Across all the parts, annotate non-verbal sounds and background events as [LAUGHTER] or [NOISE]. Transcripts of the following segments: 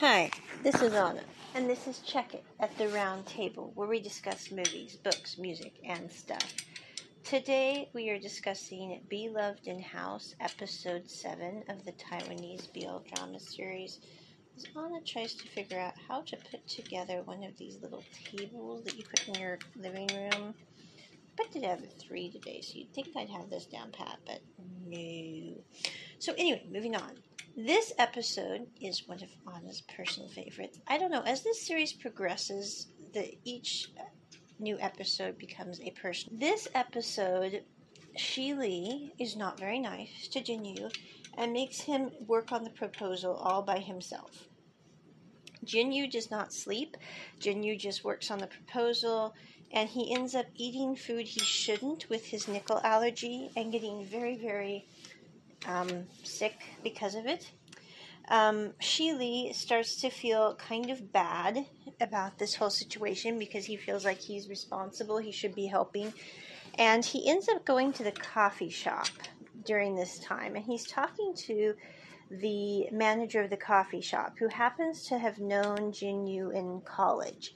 Hi, this is Anna, and this is Check It at the Round Table, where we discuss movies, books, music, and stuff. Today we are discussing Be Loved in House, episode 7 of the Taiwanese BL drama series. As Anna tries to figure out how to put together one of these little tables that you put in your living room. Did have three today, so you'd think I'd have this down pat, but no. So anyway, moving on. This episode is one of Anna's personal favorites. I don't know, as this series progresses, the each new episode becomes a person. This episode, Shi Li is not very nice to Jinyu and makes him work on the proposal all by himself. Jinyu does not sleep. Jinyu just works on the proposal and he ends up eating food he shouldn't with his nickel allergy and getting very, very um, sick because of it. Um, Li starts to feel kind of bad about this whole situation because he feels like he's responsible, he should be helping. And he ends up going to the coffee shop during this time and he's talking to the manager of the coffee shop who happens to have known Jinyu in college.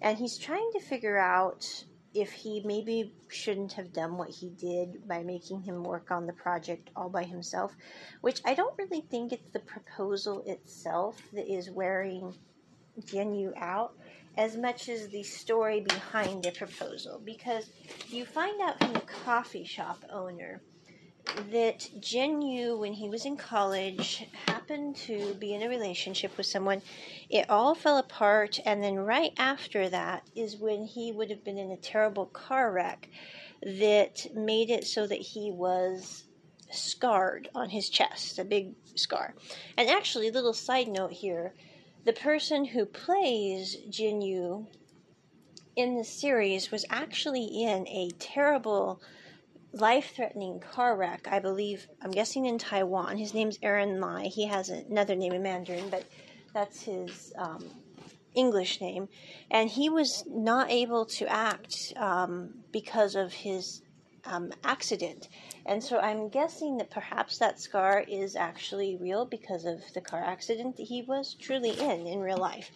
And he's trying to figure out if he maybe shouldn't have done what he did by making him work on the project all by himself, which I don't really think it's the proposal itself that is wearing Jinyu out as much as the story behind the proposal because you find out from the coffee shop owner that Jinyu, when he was in college, happened to be in a relationship with someone. It all fell apart, and then right after that is when he would have been in a terrible car wreck that made it so that he was scarred on his chest, a big scar. And actually, little side note here the person who plays Jinyu in the series was actually in a terrible life threatening car wreck, I believe, I'm guessing in Taiwan. His name's Aaron Lai. He has another name in Mandarin, but that's his um, English name. And he was not able to act um, because of his um, accident. And so I'm guessing that perhaps that scar is actually real because of the car accident that he was truly in in real life.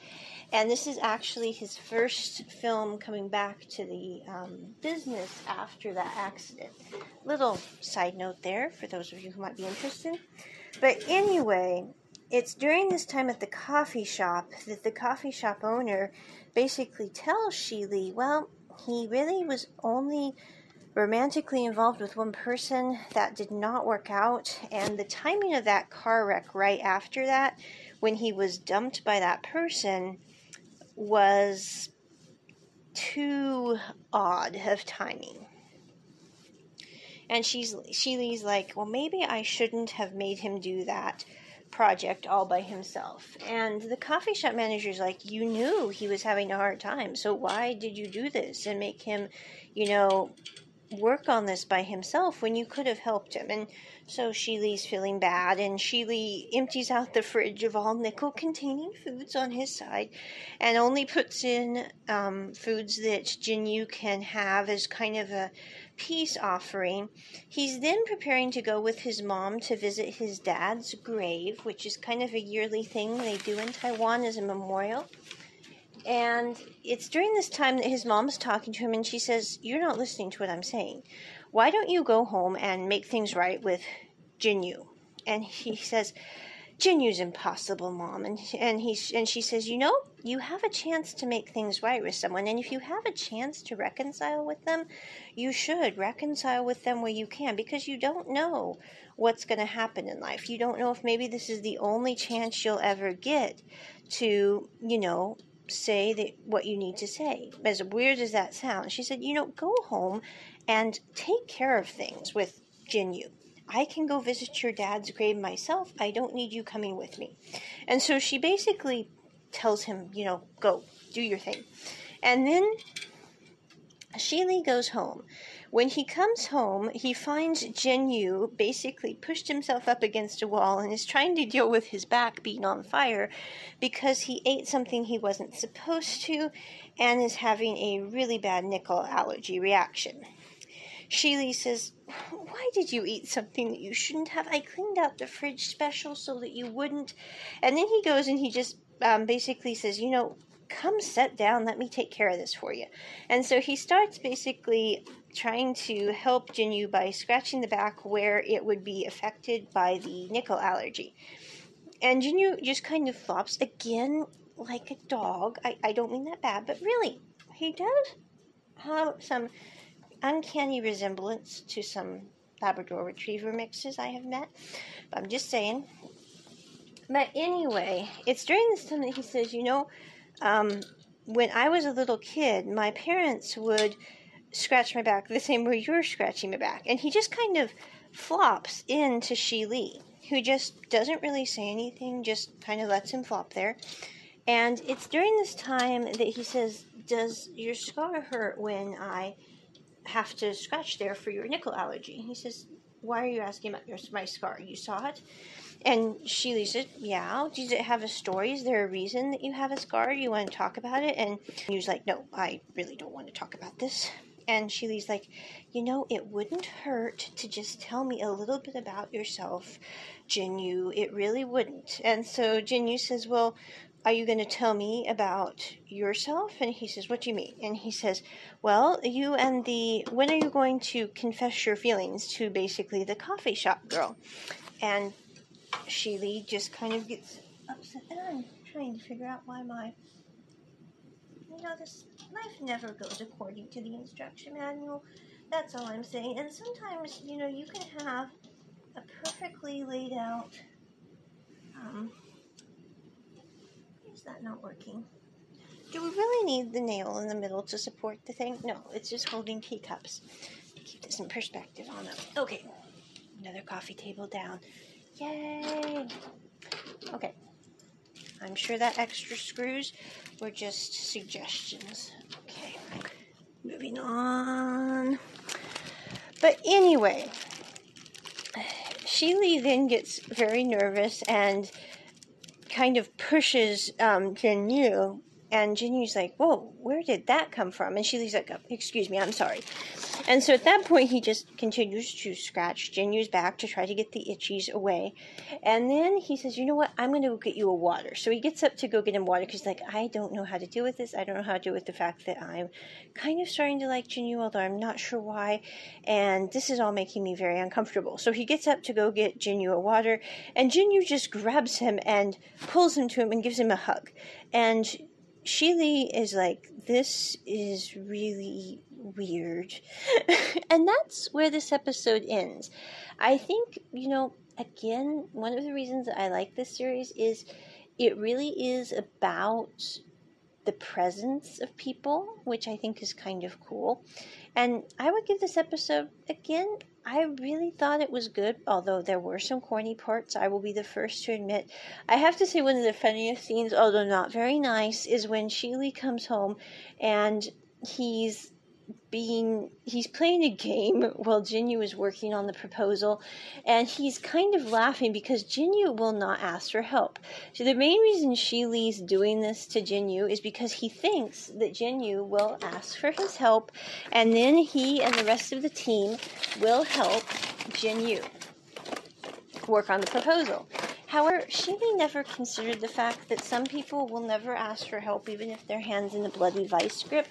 And this is actually his first film coming back to the um, business after that accident. Little side note there for those of you who might be interested. But anyway, it's during this time at the coffee shop that the coffee shop owner basically tells Shi Li, well, he really was only romantically involved with one person that did not work out and the timing of that car wreck right after that when he was dumped by that person was too odd of timing. And she's Shi Li's like, well, maybe I shouldn't have made him do that project all by himself. And the coffee shop manager's like, you knew he was having a hard time, so why did you do this and make him, you know, work on this by himself when you could have helped him? And so Shi Li's feeling bad, and Shi Li empties out the fridge of all nickel containing foods on his side and only puts in um, foods that Jinyu can have as kind of a peace offering. He's then preparing to go with his mom to visit his dad's grave, which is kind of a yearly thing they do in Taiwan as a memorial. And it's during this time that his mom talking to him, and she says, You're not listening to what I'm saying why don't you go home and make things right with Jinyu? And he [LAUGHS] says, Jinyu's impossible, mom. And and he and she says, you know, you have a chance to make things right with someone, and if you have a chance to reconcile with them, you should reconcile with them where you can, because you don't know what's going to happen in life. You don't know if maybe this is the only chance you'll ever get to, you know, say that what you need to say. As weird as that sounds, she said, you know, go home and take care of things with Jinyu. I can go visit your dad's grave myself. I don't need you coming with me. And so she basically tells him, you know, go, do your thing. And then Shi Li goes home. When he comes home, he finds Jinyu basically pushed himself up against a wall and is trying to deal with his back being on fire because he ate something he wasn't supposed to and is having a really bad nickel allergy reaction. Shi Li says, Why did you eat something that you shouldn't have? I cleaned out the fridge special so that you wouldn't. And then he goes and he just um, basically says, you know, come sit down, let me take care of this for you. And so he starts basically trying to help Jinyu by scratching the back where it would be affected by the nickel allergy. And Jinyu just kind of flops again like a dog. I, I don't mean that bad, but really, he does have some uncanny resemblance to some Labrador Retriever mixes I have met. But I'm just saying. But anyway, it's during this time that he says, you know, um, when I was a little kid, my parents would scratch my back the same way you're scratching my back. And he just kind of flops into Shi Li, who just doesn't really say anything, just kind of lets him flop there. And it's during this time that he says, Does your scar hurt when I have to scratch there for your nickel allergy? He says, Why are you asking about your, my scar? You saw it? And she says, Yeah. Does it have a story? Is there a reason that you have a scar? You want to talk about it? And he was like, No, I really don't want to talk about this. And Shi Li's like, You know, it wouldn't hurt to just tell me a little bit about yourself, Jinyu. It really wouldn't. And so Jinyu says, Well, are you going to tell me about yourself? And he says, What do you mean? And he says, Well, you and the, when are you going to confess your feelings to basically the coffee shop girl? And Shi Li just kind of gets upset. And I'm trying to figure out why my, you know, this life never goes according to the instruction manual. That's all I'm saying. And sometimes, you know, you can have a perfectly laid out, um, is that not working? Do we really need the nail in the middle to support the thing? No, it's just holding teacups. Keep this in perspective on them. Okay, another coffee table down. Yay! Okay, I'm sure that extra screws were just suggestions. Okay, moving on. But anyway, Shi Li then gets very nervous and kind of pushes um, Jinyu, and Jinyu's like, "Whoa, where did that come from?" And Shi Li's like, "Excuse me, I'm sorry." And so at that point, he just continues to scratch Jinyu's back to try to get the itchies away. And then he says, You know what? I'm going to go get you a water. So he gets up to go get him water because, he's like, I don't know how to deal with this. I don't know how to deal with the fact that I'm kind of starting to like Jinyu, although I'm not sure why. And this is all making me very uncomfortable. So he gets up to go get Jinyu a water. And Jinyu just grabs him and pulls him to him and gives him a hug. And Shi Li is like, This is really weird. [LAUGHS] and that's where this episode ends. I think, you know, again, one of the reasons I like this series is it really is about the presence of people, which I think is kind of cool. And I would give this episode, again, I really thought it was good, although there were some corny parts, I will be the first to admit. I have to say, one of the funniest scenes, although not very nice, is when Shi Li comes home and he's being he's playing a game while Jinyu is working on the proposal and he's kind of laughing because Jinyu will not ask for help. So the main reason Shi Li's doing this to Jinyu is because he thinks that Jinyu will ask for his help and then he and the rest of the team will help Jinyu work on the proposal. However, Shi Li never considered the fact that some people will never ask for help even if their hand's in a bloody vice grip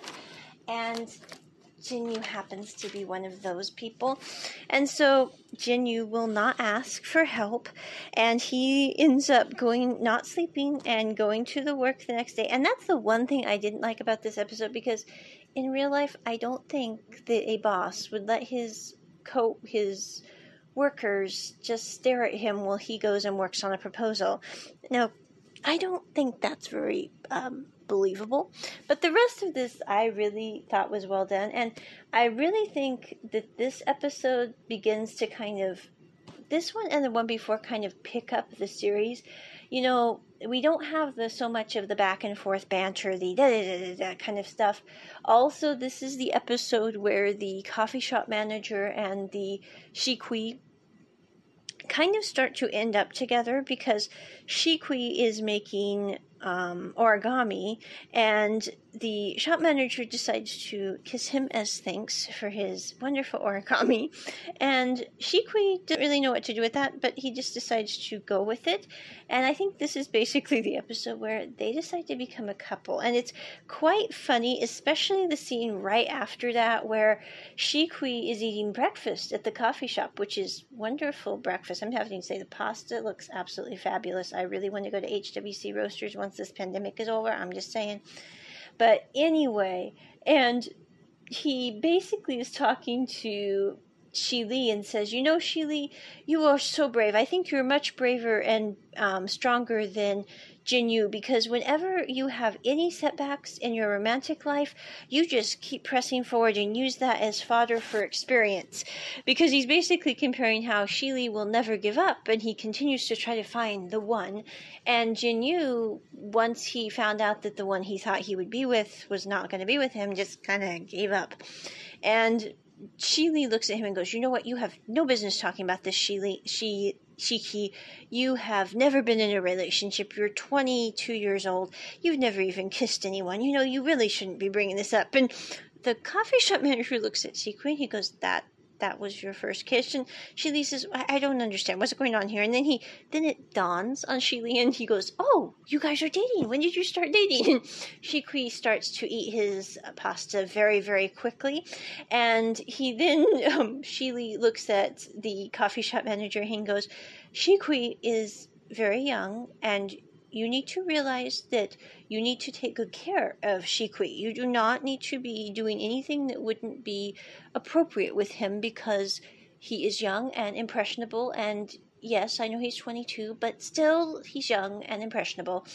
and Jinyu happens to be one of those people. And so Jinyu will not ask for help and he ends up going not sleeping and going to the work the next day. And that's the one thing I didn't like about this episode because in real life I don't think that a boss would let his co his workers just stare at him while he goes and works on a proposal. Now, I don't think that's very um, believable. But the rest of this I really thought was well done. And I really think that this episode begins to kind of, this one and the one before kind of pick up the series. You know, we don't have the so much of the back and forth banter, the da da da da kind of stuff. Also, this is the episode where the coffee shop manager and the Shikui kind of start to end up together because Shikui is making um, origami, and the shop manager decides to kiss him as thanks for his wonderful origami. And Shikui didn't really know what to do with that, but he just decides to go with it. And I think this is basically the episode where they decide to become a couple. And it's quite funny, especially the scene right after that where Shikui is eating breakfast at the coffee shop, which is wonderful breakfast. I'm having to say the pasta looks absolutely fabulous. I really want to go to HWC Roasters once this pandemic is over. I'm just saying. But anyway, and he basically is talking to Shili and says, You know, Shili, you are so brave. I think you're much braver and um, stronger than Jinyu because whenever you have any setbacks in your romantic life, you just keep pressing forward and use that as fodder for experience. Because he's basically comparing how Shili will never give up and he continues to try to find the one. And Jinyu, once he found out that the one he thought he would be with was not going to be with him, just kind of gave up. And Shili looks at him and goes, "You know what? You have no business talking about this, Shili. She Shiki, you have never been in a relationship. You're 22 years old. You've never even kissed anyone. You know, you really shouldn't be bringing this up." And the coffee shop manager looks at and he goes, "That that was your first kiss. And Shili says, I, don't understand. What's going on here? And then he, then it dawns on Shili and he goes, Oh, you guys are dating. When did you start dating? And Shikui starts to eat his pasta very, very quickly. And he then, [LAUGHS] um, Shili looks at the coffee shop manager and goes, Shikui is very young and you need to realize that you need to take good care of Shikui. You do not need to be doing anything that wouldn't be appropriate with him because he is young and impressionable and yes, I know he's 22, but still he's young and impressionable.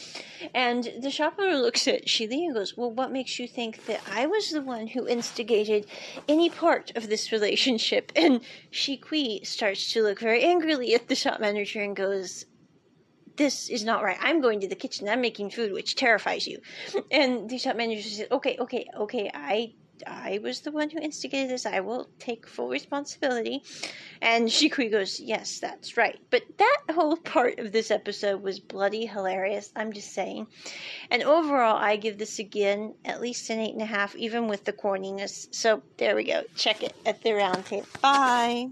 And the shop owner looks at Shili and goes, Well, what makes you think that I was the one who instigated any part of this relationship? [LAUGHS] And Shikui starts to look very angrily at the shop manager and goes, this is not right. I'm going to the kitchen. I'm making food, which terrifies you. [LAUGHS] And the shop manager says, okay, okay, okay, I I was the one who instigated this. I will take full responsibility. And Shikui [LAUGHS] goes, Yes, that's right. But that whole [LAUGHS] part of this episode was bloody hilarious. I'm just saying. And overall, I give this again at least an eight and a half, even with the corniness. So there we go. Check it at the round table. Bye.